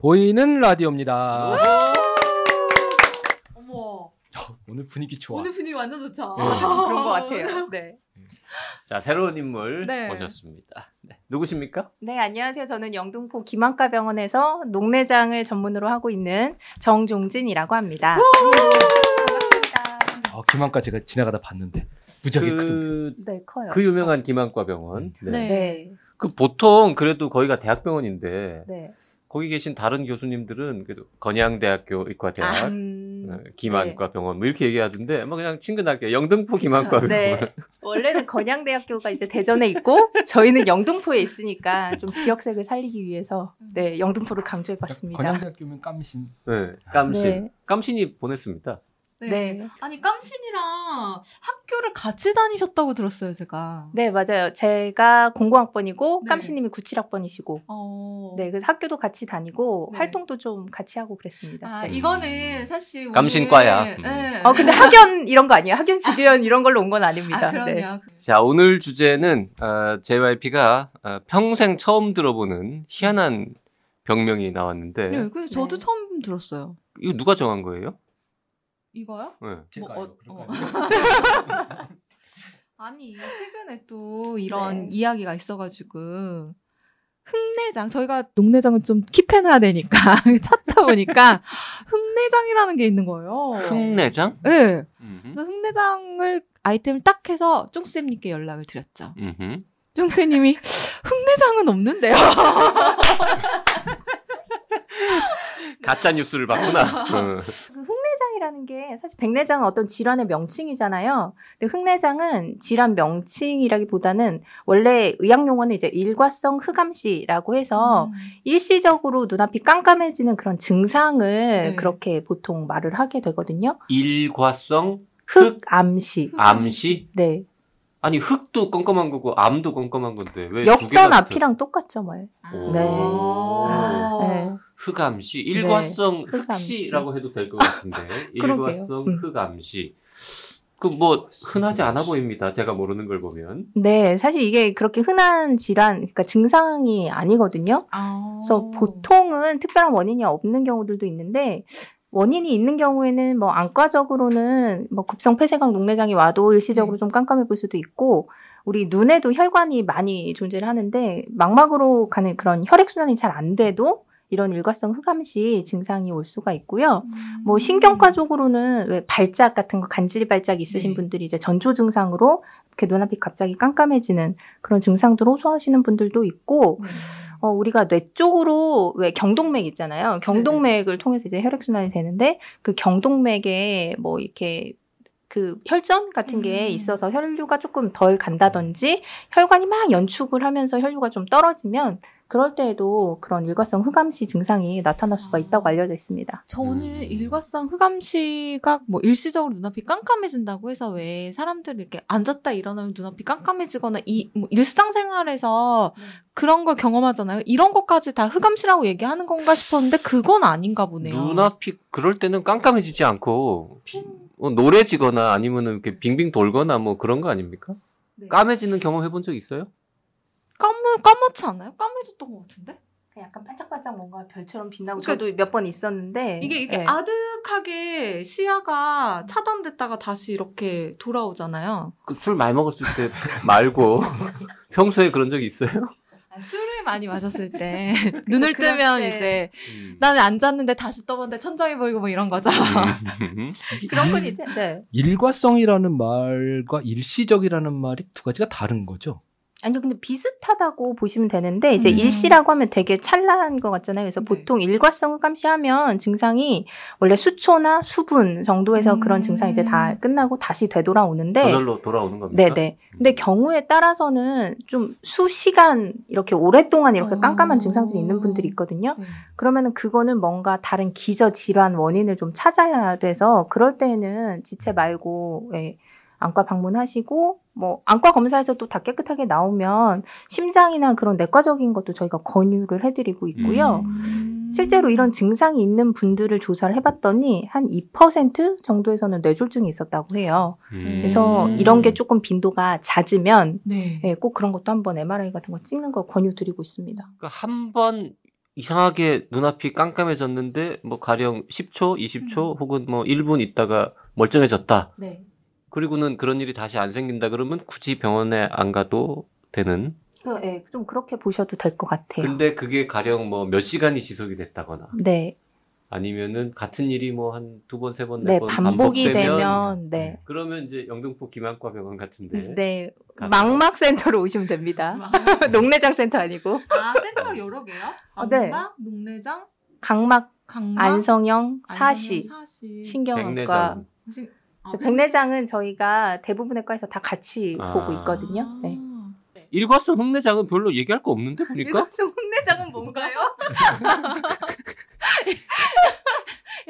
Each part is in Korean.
보이는 라디오입니다. 어머. 오늘 분위기 좋아. 오늘 분위기 완전 좋죠. 네. 그런 것 같아요. 네. 자 새로운 인물 네. 모셨습니다. 네. 누구십니까? 네, 안녕하세요. 저는 영등포 김한과 병원에서 녹내장을 전문으로 하고 있는 정종진이라고 합니다. 반갑습니다. 아, 김한가 제가 지나가다 봤는데 무지하게 크던데. 그, 네, 커요. 그 유명한 김한과 병원. 네. 네. 네. 그 보통 그래도 거기가 대학병원인데 네. 거기 계신 다른 교수님들은 그래도 건양대학교 의과대학, 음, 어, 김한과 병원 뭐 이렇게 얘기하던데 뭐 그냥 친근하게 영등포 김한과 네. 병원. 원래는 건양대학교가 이제 대전에 있고 저희는 영등포에 있으니까 좀 지역색을 살리기 위해서 네, 영등포를 강조해봤습니다. 건양대학교면 깜신. 네. 깜신. 네. 깜신이 보냈습니다. 네. 네. 아니 깜신이랑 학교를 같이 다니셨다고 들었어요, 제가. 네, 맞아요. 제가 00학번이고 네. 깜씨님이 97학번이시고 어. 네, 그래서 학교도 같이 다니고 네. 활동도 좀 같이 하고 그랬습니다. 아, 이거는 사실 오늘- 깜신과야. 음. 네. 어, 근데 학연 이런 거 아니에요? 학연 주변 이런 걸로 온 건 아닙니다. 아, 그럼요. 네. 자, 오늘 주제는 어, JYP가 어, 평생 처음 들어보는 희한한 병명이 나왔는데 네, 그 저도 네. 처음 들었어요. 이거 누가 정한 거예요? 이거요? 네. 제가요. 어, 그런 어. 거 아니에요? 아니 최근에 또 이런 네. 이야기가 있어가지고 흑내장 저희가 녹내장은 좀 킵해놔야 되니까 찾다 보니까 흑내장이라는 게 있는 거예요. 흑내장? 네. 음흠. 그래서 흑내장을 아이템을 딱 해서 쫑쌤님께 연락을 드렸죠. 음흠. 쫑쌤님이 흑내장은 없는데요. 가짜 뉴스를 봤구나. 어. 그 흑내장이라는 게 사실 백내장은 어떤 질환의 명칭이잖아요. 근데 흑내장은 질환 명칭이라기보다는 원래 의학 용어는 이제 일과성 흑암시라고 해서 음. 일시적으로 눈앞이 깜깜해지는 그런 증상을 네. 그렇게 보통 말을 하게 되거든요. 일과성 흑암시. 암시? 네. 아니 흑도 껌껌한 거고 암도 껌껌한 건데 왜두 역전 개나 앞이랑 똑같죠, 뭐. 오. 네. 아. 네. 흑암시 일과성 네, 흑암시. 흑시라고 해도 될 것 같은데. 일과성 음. 흑암시 그뭐 흔하지 않아 보입니다. 제가 모르는 걸 보면 네, 사실 이게 그렇게 흔한 질환, 그러니까 증상이 아니거든요. 아. 그래서 보통은 특별한 원인이 없는 경우들도 있는데 원인이 있는 경우에는 뭐 안과적으로는 뭐 급성 폐쇄각 녹내장이 와도 일시적으로 네. 좀 깜깜해 볼 수도 있고 우리 눈에도 혈관이 많이 존재를 하는데 망막으로 가는 그런 혈액 순환이 잘 안 돼도 이런 일과성 흑암시 증상이 올 수가 있고요. 음. 뭐 신경과 쪽으로는 왜 발작 같은 거 간질 발작 있으신 네. 분들이 이제 전조 증상으로 이렇게 눈앞이 갑자기 깜깜해지는 그런 증상들 호소하시는 분들도 있고 음. 어, 우리가 뇌 쪽으로 왜 경동맥 있잖아요. 경동맥을 통해서 이제 혈액순환이 되는데 그 경동맥에 뭐 이렇게 그 혈전 같은 게 음. 있어서 혈류가 조금 덜 간다든지 혈관이 막 연축을 하면서 혈류가 좀 떨어지면 그럴 때에도 그런 일과성 흑암시 증상이 나타날 수가 있다고 알려져 있습니다. 저는 음. 일과성 흑암시가 뭐 일시적으로 눈앞이 깜깜해진다고 해서 왜 사람들이 이렇게 앉았다 일어나면 눈앞이 깜깜해지거나 이 뭐 일상생활에서 네. 그런 걸 경험하잖아요. 이런 것까지 다 흑암시라고 얘기하는 건가 싶었는데 그건 아닌가 보네요. 눈앞이 그럴 때는 깜깜해지지 않고 어, 노래지거나 아니면은 이렇게 빙빙 돌거나 뭐 그런 거 아닙니까? 네. 까매지는 경험 해본 적 있어요? 까매 까맣지 않아요? 까매졌던 것 같은데? 약간 반짝반짝 뭔가 별처럼 빛나고 그러니까 저도 몇 번 있었는데 이게 이게 네. 아득하게 시야가 차단됐다가 다시 이렇게 돌아오잖아요. 그 술 많이 먹었을 때 말고 평소에 그런 적이 있어요? 아, 술을 많이 마셨을 때 눈을 뜨면 때 이제 음. 나는 앉았는데 다시 떠봤는데 천장이 보이고 뭐 이런 거죠. 음. 그런 건 이제 네. 일과성이라는 말과 일시적이라는 말이 두 가지가 다른 거죠. 아니요, 근데 비슷하다고 보시면 되는데, 이제 음. 일시라고 하면 되게 찰나한 것 같잖아요. 그래서 네. 보통 일과성 흑암시 하면 증상이 원래 수초나 수분 정도에서 음. 그런 증상이 이제 다 끝나고 다시 되돌아오는데, 저절로 돌아오는 겁니까? 네네. 근데 경우에 따라서는 좀 수시간 이렇게 오랫동안 이렇게 어. 깜깜한 증상들이 있는 분들이 있거든요. 네. 그러면은 그거는 뭔가 다른 기저 질환 원인을 좀 찾아야 돼서 그럴 때는 지체 말고 예, 안과 방문하시고 뭐 안과 검사에서 또 다 깨끗하게 나오면 심장이나 그런 내과적인 것도 저희가 권유를 해드리고 있고요. 음. 실제로 이런 증상이 있는 분들을 조사를 해봤더니 한 2% 정도에서는 뇌졸중이 있었다고 해요. 음. 그래서 음. 이런 게 조금 빈도가 잦으면 네. 예, 꼭 그런 것도 한번 MRI 같은 거 찍는 거 권유드리고 있습니다. 그러니까 한번 이상하게 눈앞이 깜깜해졌는데 뭐 가령 10초, 20초 음. 혹은 뭐 1분 있다가 멀쩡해졌다. 네. 그리고는 그런 일이 다시 안 생긴다 그러면 굳이 병원에 안 가도 되는. 그, 예, 좀 그렇게 보셔도 될 것 같아요. 근데 그게 가령 뭐 몇 시간이 지속이 됐다거나 네. 아니면은 같은 일이 뭐 한 두 번, 세 번, 네, 네번 반복이 반복되면 되면, 네. 그러면 이제 영등포 김한과 병원 같은데 네. 가서- 망막 센터로 오시면 됩니다. 농내장 센터 아니고. 아 센터가 여러 개요? 어, 네. 방막, 농내장, 강막, 강막, 안성형, 안성형, 사시, 사시. 신경외과. 아, 저 백내장은 저희가 대부분의 과에서 다 같이 아. 보고 있거든요. 네. 일과성 흑내장은 별로 얘기할 거 없는데 보니까 일과성 흑내장은 뭔가요?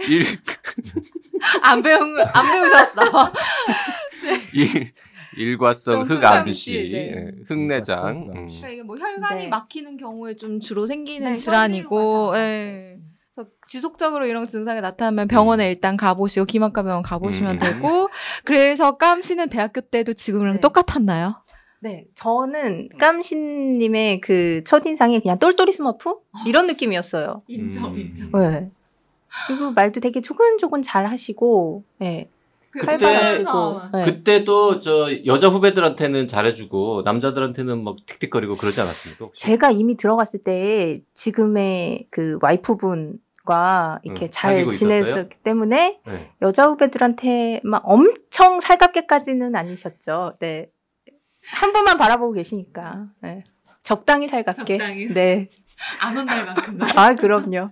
일, 안 배운 안 배우셨어. 일, 일과성 좀 흑암시, 네. 예, 흑내장. 음. 그러니까 이게 뭐 혈관이 네. 막히는 경우에 좀 주로 생기는 네, 질환이고. 예. 지속적으로 이런 증상이 나타나면 병원에 일단 가보시고 기만과 병원 가보시면 음. 되고, 그래서 깜 씨는 대학교 때도 지금이랑 네. 똑같았나요? 네. 저는 깜신님의 그 첫인상이 그냥 똘똘이 스머프? 이런 느낌이었어요. 인정, 인정. 네. 그리고 말도 되게 조근조근 잘 하시고, 네. 그때- 활발하시고. 네. 그때도 저 여자 후배들한테는 잘해주고 남자들한테는 막 틱틱거리고 그러지 않았습니까? 혹시? 제가 이미 들어갔을 때 지금의 그 와이프분 과 이렇게 응, 잘 지냈었기? 때문에 네. 여자 후배들한테 막 엄청 살갑게까지는 아니셨죠. 네. 한 분만 바라보고 계시니까. 네. 적당히 살갑게. 적당히. 네. 안 온 날 만큼. 아, 그럼요.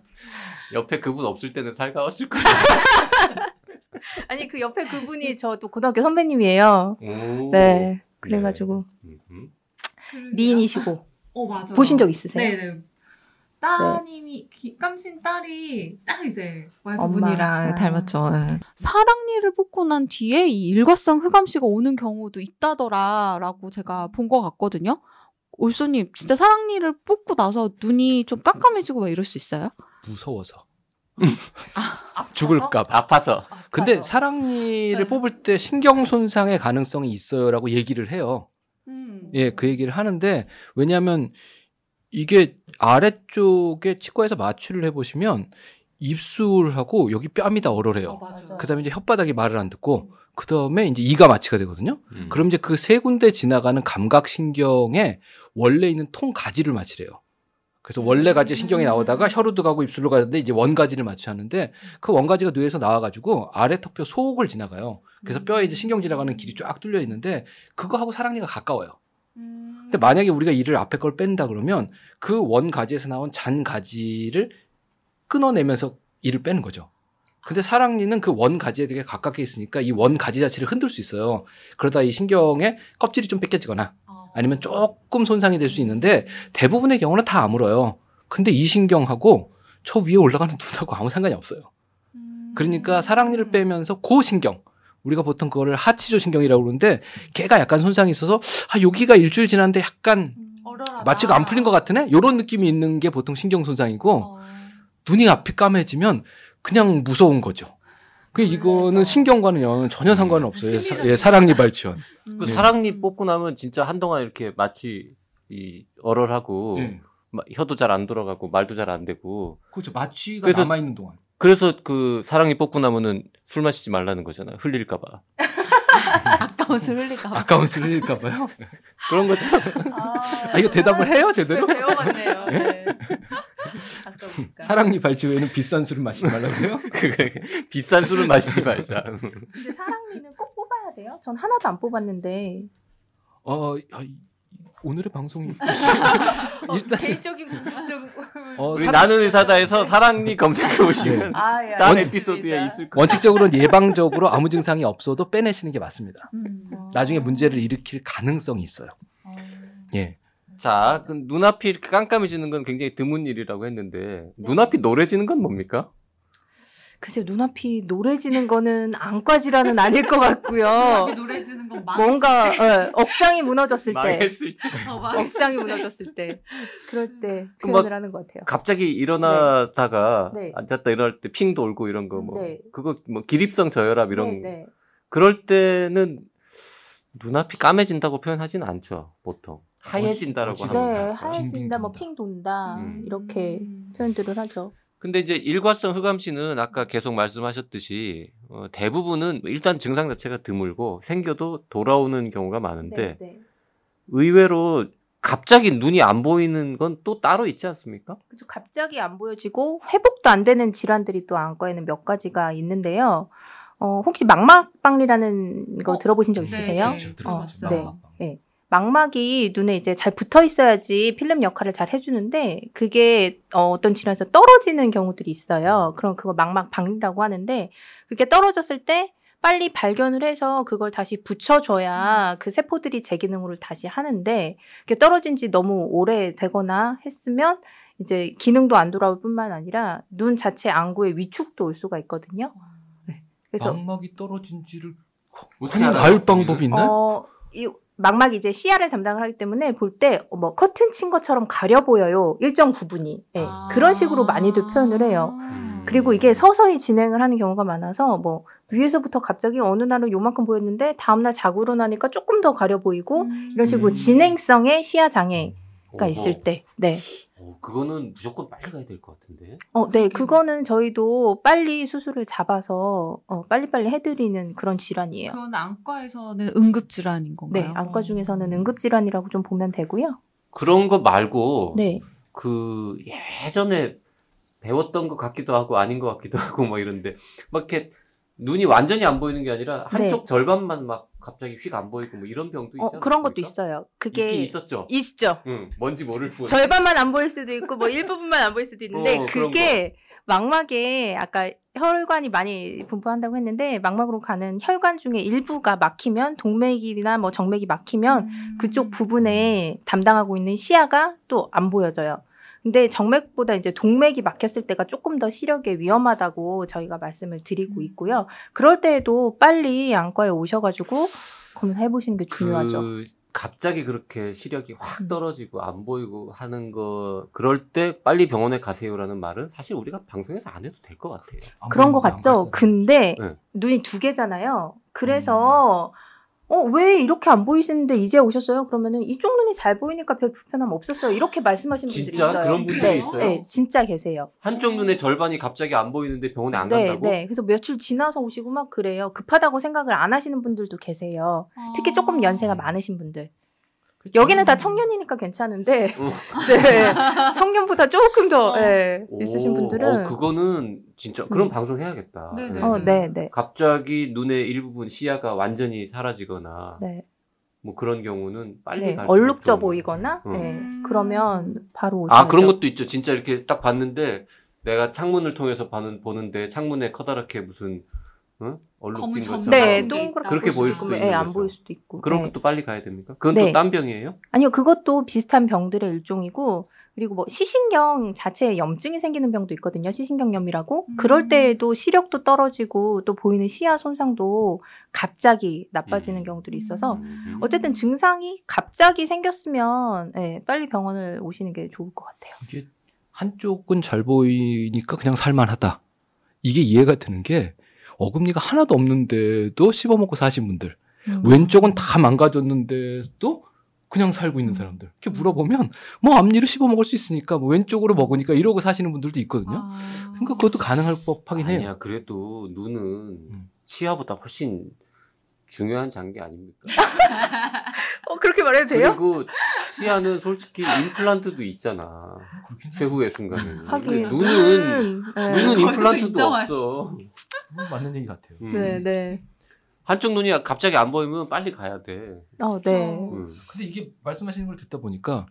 옆에 그분 없을 때는 살가웠을 거예요. 아니, 그 옆에 그분이 저도 고등학교 선배님이에요. 오. 네. 그래가지고 음흠. 미인이시고 어, 맞아. 보신 적 있으세요? 네네. 따님이 기- 깜신 딸이 딱 이제. 와이프분이랑 아. 닮았죠. 네. 사랑니를 뽑고 난 뒤에 이 일과성 흑암시가 오는 경우도 있다더라라고 제가 본 것 같거든요. 올소님 진짜 사랑니를 뽑고 나서 눈이 좀 깜깜해지고 막 이럴 수 있어요? 무서워서 아, 죽을까 봐. 아파서. 근데 사랑니를 네. 뽑을 때 신경 손상의 가능성이 있어요라고 얘기를 해요. 음. 예, 그 얘기를 하는데 왜냐하면 이게 아래쪽에 치과에서 마취를 해보시면 입술하고 여기 뺨이 다 얼얼해요. 맞아요. 그다음에 이제 혓바닥이 말을 안 듣고 그다음에 이제 이가 마취가 되거든요. 음. 그럼 이제 그 세 군데 지나가는 감각 신경에 원래 있는 통 가지를 마취래요. 그래서 원래 가지 신경이 나오다가 혀로도 가고 입술로 가는데 이제 원가지를 마취하는데 그 원가지가 뇌에서 나와가지고 아래 턱뼈 속을 지나가요. 그래서 뼈에 이제 신경 지나가는 길이 쫙 뚫려 있는데 그거하고 사랑니가 가까워요. 음. 근데 만약에 우리가 이를 앞에 걸 뺀다 그러면 그 원 가지에서 나온 잔 가지를 끊어내면서 이를 빼는 거죠. 근데 사랑니는 그 원 가지에 되게 가깝게 있으니까 이 원 가지 자체를 흔들 수 있어요. 그러다 이 신경의 껍질이 좀 뺏겨지거나 어. 아니면 조금 손상이 될 수 있는데 대부분의 경우는 다 아물어요. 근데 이 신경하고 저 위에 올라가는 눈하고 아무 상관이 없어요. 음. 그러니까 사랑니를 빼면서 그 신경 우리가 보통 그거를 하치조 신경이라고 그러는데 걔가 약간 손상이 있어서 아 여기가 일주일 지났는데 약간 얼얼하다. 마취가 안 풀린 것 같으네? 요런 느낌이 있는 게 보통 신경 손상이고 어. 눈이 앞이 까매지면 그냥 무서운 거죠. 그 이거는 신경과는 전혀 상관은 없어요. 사, 심리적- 예, 사랑니 발치원. 음. 그 네. 사랑니 뽑고 나면 진짜 한동안 이렇게 마취 이 얼얼하고 예. 마- 혀도 잘 안 돌아가고 말도 잘 안 되고 그렇죠. 마취가 남아 있는 동안. 그래서 그 사랑니 뽑고 나면은 술 마시지 말라는 거잖아요. 흘릴까봐. 아까운 술 흘릴까 봐. 아까운 술 흘릴까 봐요. 그런 거죠. 아 이거 대답을 해요 제대로? 배워봤네요. 네. 아까우니까. 사랑니 발치 외에는 비싼 술을 마시지 말라고요? 그 비싼 술은 마시지 말자. 근데 사랑니는 꼭 뽑아야 돼요? 전 하나도 안 뽑았는데. 어 아, 오늘의 방송이 일단 개인적인 좀 어, 우리 사- 나는 의사다에서 사랑니 검색해 보시면 아, 예, 다음 알겠습니다. 에피소드에 있을 거예요. 원칙적으로는 예방적으로 아무 증상이 없어도 빼내시는 게 맞습니다. 음. 나중에 문제를 일으킬 가능성이 있어요. 예. 자, 그 눈앞이 이렇게 깜깜해지는 건 굉장히 드문 일이라고 했는데 눈앞이 노래지는 건 뭡니까? 글쎄요, 눈앞이 노래지는 거는 안과 질환은 아닐 것 같고요. 노래 지는 건 뭔가 예, 억장이 무너졌을 때, 망했을 때 억장이 무너졌을 때, 그럴 때 그럼 표현을 막 하는 것 같아요. 갑자기 일어나다가 네. 네. 앉았다 일어날 때 핑 돌고 이런 거뭐 네. 그거 뭐 기립성 저혈압 이런 네, 네. 그럴 때는 눈앞이 까매진다고 표현하지는 않죠 보통 하얘진다라고 어, 네, 합니다. 하얘진다, 뭐 핑 돈다 음. 이렇게 표현들을 하죠. 근데 이제 일과성 흑암시는 아까 계속 말씀하셨듯이 어, 대부분은 일단 증상 자체가 드물고 생겨도 돌아오는 경우가 많은데 네, 네. 의외로 갑자기 눈이 안 보이는 건 또 따로 있지 않습니까? 그죠. 갑자기 안 보여지고 회복도 안 되는 질환들이 또 안과에는 몇 가지가 있는데요. 어, 혹시 망막박리라는 거 어, 들어보신 적 네, 있으세요? 네. 들어봤어요. 네. 네. 망막이 눈에 이제 잘 붙어 있어야지 필름 역할을 잘 해주는데 그게 어, 어떤 질환에서 떨어지는 경우들이 있어요. 그럼 그거 망막 박리라고 하는데 그게 떨어졌을 때 빨리 발견을 해서 그걸 다시 붙여줘야 그 세포들이 제 기능을 다시 하는데 그게 떨어진 지 너무 오래 되거나 했으면 이제 기능도 안 돌아올 뿐만 아니라 눈 자체 안구에 위축도 올 수가 있거든요. 네. 그래서 망막이 떨어진지를 어떻게? 알 방법이 있나요? 어, 이 망막이 이제 시야를 담당을 하기 때문에 볼 때 뭐 커튼 친 것처럼 가려 보여요. 일정 구분이. 예, 아. 그런 식으로 많이들 표현을 해요. 음. 그리고 이게 서서히 진행을 하는 경우가 많아서 뭐 위에서부터 갑자기 어느 날은 요만큼 보였는데 다음날 자고 일어나니까 조금 더 가려 보이고 음. 이런 식으로 음. 진행성의 시야 장애가. 있을 때. 네. 어, 그거는 무조건 빨리 가야 될 것 같은데. 어, 네. 그거는 저희도 빨리 수술을 잡아서 어, 빨리빨리 해드리는 그런 질환이에요. 그건 안과에서는 응급 질환인 건가요? 네. 안과 중에서는 응급 질환이라고 좀 보면 되고요. 그런 거 말고 네. 그 예전에 배웠던 것 같기도 하고 아닌 것 같기도 하고 뭐 이런데 막 이렇게 눈이 완전히 안 보이는 게 아니라 한쪽 절반만 막 갑자기 휙 안 보이고 뭐 이런 병도 네. 어? 그런 것도 있어요. 그게 있었죠. 있죠. 응, 뭔지 모를 뿐. 절반만 안 보일 수도 있고 뭐 일부분만 안 보일 수도 있는데 어, 그게 망막에 아까 혈관이 많이 분포한다고 했는데 망막으로 가는 혈관 중에 일부가 막히면 동맥이나 뭐 정맥이 막히면 음. 그쪽 부분에 담당하고 있는 시야가 또 안 보여져요. 근데 정맥보다 이제 동맥이 막혔을 때가 조금 더 시력에 위험하다고 저희가 말씀을 드리고 있고요. 그럴 때에도 빨리 안과에 오셔가지고 검사해 보시는 게 중요하죠. 그 갑자기 그렇게 시력이 확 음. 떨어지고 안 보이고 하는 거 그럴 때 빨리 병원에 가세요라는 말은 사실 우리가 방송에서 안 해도 될 것 같아요. 그런 것 같죠. 근데 네. 음. 눈이 두 개잖아요. 그래서 어 왜 이렇게 안 보이시는데 이제 오셨어요? 그러면은 이쪽 눈이 잘 보이니까 별 불편함 없었어요. 이렇게 말씀하시는 분들이 진짜? 있어요. 그런 분들이 네, 있어요? 네, 진짜 계세요. 한쪽 눈의 절반이 갑자기 안 보이는데 병원에 안 네, 간다고? 네. 그래서 며칠 지나서 오시고 막 그래요. 급하다고 생각을 안 하시는 분들도 계세요. 아. 특히 조금 연세가 많으신 분들. 여기는 다 청년이니까 괜찮은데 음. 네, 청년보다 조금 더 어. 네, 오, 있으신 분들은 어, 그거는 진짜 그런 음. 방송 해야겠다. 네네. 어, 네, 네, 갑자기 눈의 일부분 시야가 완전히 사라지거나 네. 뭐 그런 경우는 빨리 네, 얼룩져 좋은 보이거나 음. 네, 음. 그러면 바로 오시죠. 아 그런 것도 있죠. 진짜 이렇게 딱 봤는데 내가 창문을 통해서 보는, 보는데 창문에 커다랗게 무슨 응? 얼룩진 검은 점 것처럼 네, 동그랗게 그렇게 보일 수도 있는 예, 안 거죠. 보일 수도 있고. 그런 네. 것도 빨리 가야 됩니까? 그건 네. 또딴 병이에요? 아니요, 그것도 비슷한 병들의 일종이고, 그리고 뭐 시신경 자체에 염증이 생기는 병도 있거든요. 시신경염이라고. 음. 그럴 때에도 시력도 떨어지고 또 보이는 시야 손상도 갑자기 나빠지는 음. 경우들이 있어서 음. 어쨌든 증상이 갑자기 생겼으면 예, 빨리 병원을 오시는 게 좋을 것 같아요. 이게 한쪽은 잘 보이니까 그냥 살만하다. 이게 이해가 되는 게 어금니가 하나도 없는데도 씹어먹고 사신 분들, 음. 왼쪽은 다 망가졌는데도 그냥 살고 있는 사람들. 이렇게 물어보면 뭐 앞니로 씹어 먹을 수 있으니까 뭐 왼쪽으로 먹으니까 이러고 사시는 분들도 있거든요. 아. 그러니까 그것도 가능할 법하긴 해요. 아니야 그래도 눈은 음. 치아보다 훨씬 중요한 장기 아닙니까? 어, 그렇게 말해도 돼요? 그리고 치아는 솔직히 임플란트도 있잖아. 최후의 순간에는. 하긴. 근데 눈은 네. 눈은 임플란트도 없어. 음, 맞는 얘기 같아요. 음. 네, 네. 한쪽 눈이 갑자기 안 보이면 빨리 가야 돼. 어, 네. 음. 근데 이게 말씀하시는 걸 듣다 보니까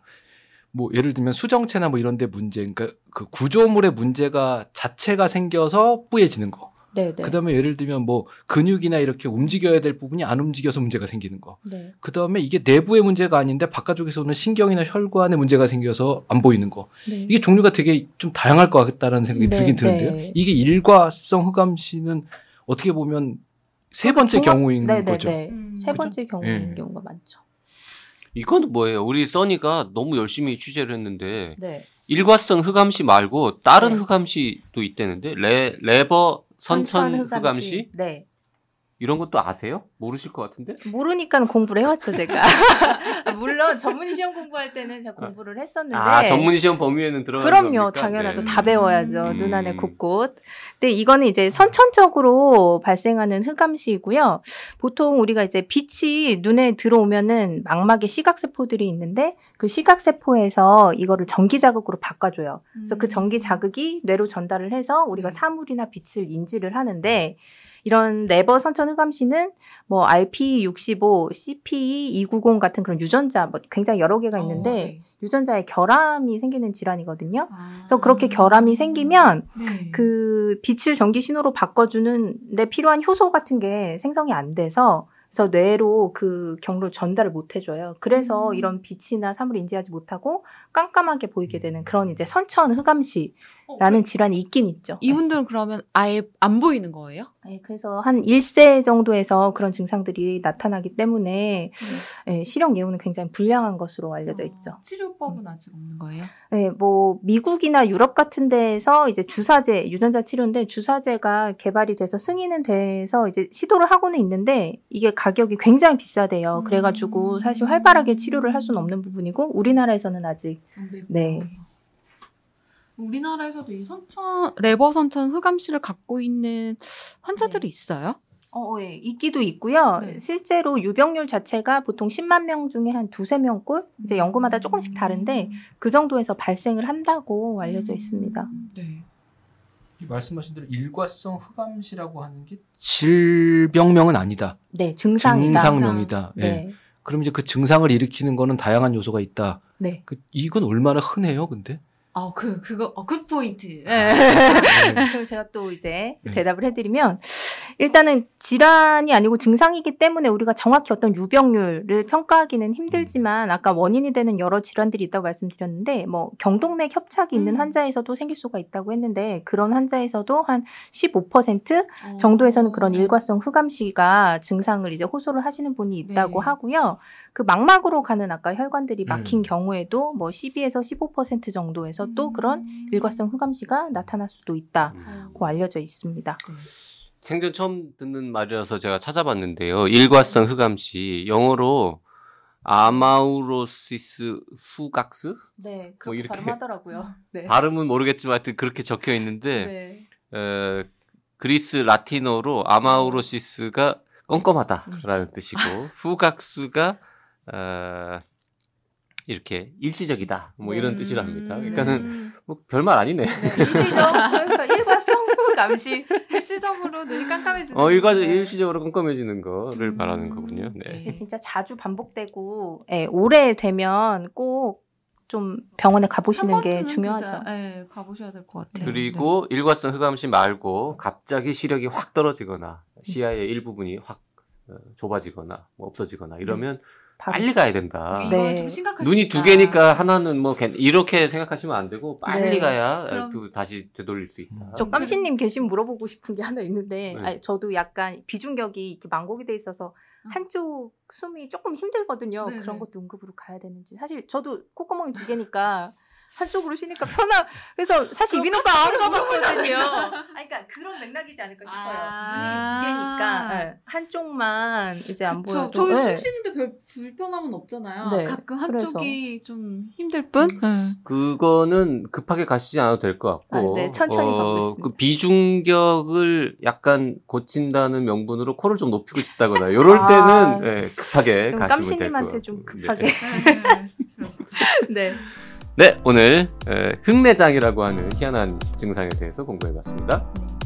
뭐 예를 들면 수정체나 뭐 이런 데 문제 그러니까 그 구조물의 문제가 자체가 생겨서 뿌얘지는 거. 네, 네. 그다음에 예를 들면 뭐 근육이나 이렇게 움직여야 될 부분이 안 움직여서 문제가 생기는 거. 네. 그다음에 이게 내부의 문제가 아닌데 바깥쪽에서 오는 신경이나 혈관에 문제가 생겨서 안 보이는 거. 네. 이게 종류가 되게 좀 다양할 것 같다라는 생각이 네, 들긴 드는데요. 네. 이게 일과성 흑암시는 어떻게 보면 세 번째 종합- 경우인 네, 네, 거죠. 네. 음. 세 번째 경우인 네. 경우가 많죠. 이건 뭐예요? 우리 써니가 너무 열심히 취재를 했는데 네. 일과성 흑암시 말고 다른 네. 흑암시도 있다는데 레 레버 선천 흑암시 네. 이런 것도 아세요? 모르실 것 같은데? 모르니까 공부를 해왔죠, 제가. 물론 전문 시험 공부할 때는 제가 공부를 했었는데. 아 전문 시험 범위에는 들어가는 그럼요, 겁니까? 당연하죠. 네. 다 배워야죠. 음. 눈 안에 곳곳. 근데 이거는 이제 선천적으로 발생하는 흑암시이고요. 보통 우리가 이제 빛이 눈에 들어오면은 망막에 시각세포들이 있는데 그 시각세포에서 이거를 전기 자극으로 바꿔줘요. 그래서 그 전기 자극이 뇌로 전달을 해서 우리가 네. 사물이나 빛을 인지를 하는데 이런 레버 선천 흑암시는 뭐 RP65, CP290 같은 그런 유전자 뭐 굉장히 여러 개가 있는데 어, 네. 유전자에 결함이 생기는 질환이거든요. 아. 그래서 그렇게 결함이 생기면 네. 그 빛을 전기 신호로 바꿔주는 데 필요한 효소 같은 게 생성이 안 돼서 그래서 뇌로 그 경로를 전달을 못 해줘요. 그래서 음. 이런 빛이나 사물을 인지하지 못하고 깜깜하게 보이게 되는 그런 이제 선천 흑암시 라는 어, 질환이 있긴 있죠. 이분들은 그러면 아예 안 보이는 거예요? 네, 그래서 한 1세 정도에서 그런 증상들이 나타나기 때문에 예, 실형 예후는 굉장히 불량한 것으로 알려져 어, 있죠. 치료법은 아직 없는 거예요? 네, 뭐 미국이나 유럽 같은 데에서 이제 주사제 유전자 치료인데 주사제가 개발이 돼서 승인은 돼서 이제 시도를 하고는 있는데 이게 가격이 굉장히 비싸대요. 음. 그래가지고 사실 활발하게 치료를 할 수는 없는 부분이고 우리나라에서는 아직 안 배우고. 네. 우리나라에서도 이 선천 레버 선천 흑암시를 갖고 있는 환자들이 있어요? 어, 예, 있기도 있고요. 네. 실제로 유병률 자체가 보통 10만 명 중에 한 두세 명꼴 이제 연구마다 조금씩 다른데 그 정도에서 발생을 한다고 알려져 있습니다. 네. 말씀하신 대로 일과성 흑암시라고 하는 게 질병명은 아니다. 네, 증상이다. 증상명이다. 예. 네. 그럼 이제 그 증상을 일으키는 거는 다양한 요소가 있다. 네. 그, 이건 얼마나 흔해요, 근데? 아, 그 그거 어, good point. 네. 네. 그럼 제가 또 이제 네. 대답을 해드리면 일단은 질환이 아니고 증상이기 때문에 우리가 정확히 어떤 유병률을 평가하기는 힘들지만 아까 원인이 되는 여러 질환들이 있다고 말씀드렸는데 뭐 경동맥 협착이 있는 음. 환자에서도 생길 수가 있다고 했는데 그런 환자에서도 한 15% 어. 정도에서는 그런 일과성 흑암시가 증상을 이제 호소를 하시는 분이 있다고 네. 하고요. 그 망막으로 가는 아까 혈관들이 음. 막힌 경우에도 뭐 12에서 15% 정도에서 또 그런 음. 일과성 흑암시가 나타날 수도 있다고 음. 알려져 있습니다. 생전 처음 듣는 말이라서 제가 찾아봤는데요. 일과성 흑암시 영어로 아마우로시스 후각스 네, 그렇게 이렇게 발음하더라고요. 네. 발음은 모르겠지만 하여튼 그렇게 적혀 있는데 네. 에, 그리스 라틴어로 아마우로시스가 껌껌하다라는 뜻이고 후각스가 어, 이렇게 일시적이다 뭐 이런 음. 뜻이랍니다. 그러니까는 뭐 별말 아니네. 일시적 그러니까 흑암시. 일시적으로 눈이 깜깜해지는. 어 일과 거죠. 일시적으로 껌껌해지는 거를 음. 말하는 거군요. 네. 이게 진짜 자주 반복되고 예, 오래 되면 꼭 좀 병원에 가보시는 한게 중요하죠. 진짜, 네, 가보셔야 될 것 같아요. 그리고 일과성 흑암시 말고 갑자기 시력이 확 떨어지거나 시야의 일부분이 확 어, 좁아지거나 뭐 없어지거나 이러면 바로. 빨리 가야 된다. 네. 네. 눈이 수 두. 개니까 하나는 뭐 괜- 이렇게 생각하시면 안 되고 빨리 네. 가야 그럼- 또 다시 되돌릴 수 있다. 저 깜신님 계시면 물어보고 싶은 게 하나 있는데, 네. 아니, 저도 약간 비중격이 이렇게 망곡이 돼 있어서 음. 한쪽 숨이 조금 힘들거든요. 네네. 그런 것도 응급으로 가야 되는지. 사실 저도 콧구멍이 두 개니까 한쪽으로 쉬니까 편하. 그래서 사실 이비인후과 안 가봤거든요. 아니, 그러니까 그런 맥락이지 않을까 싶어요. 아. 눈이 두 개니까 예, 한쪽만 이제 안. 보여도. 저희 예. 숨 쉬는데 별 불편함은 없잖아요. 네, 가끔 그래서. 한쪽이 좀 힘들 뿐. 네. 그거는 급하게 가시지 않아도 될 것 같고, 아, 네, 천천히 가고 있습니다. 그 비중격을 약간 고친다는 명분으로 코를 좀 높이고 싶다거나 이럴 아. 때는 예, 급하게 가시면 될것 깜신님한테. 좀 네. 급하게. 네. 네, 오늘 에, 흑내장이라고 하는 희한한 증상에 대해서 공부해봤습니다. 네.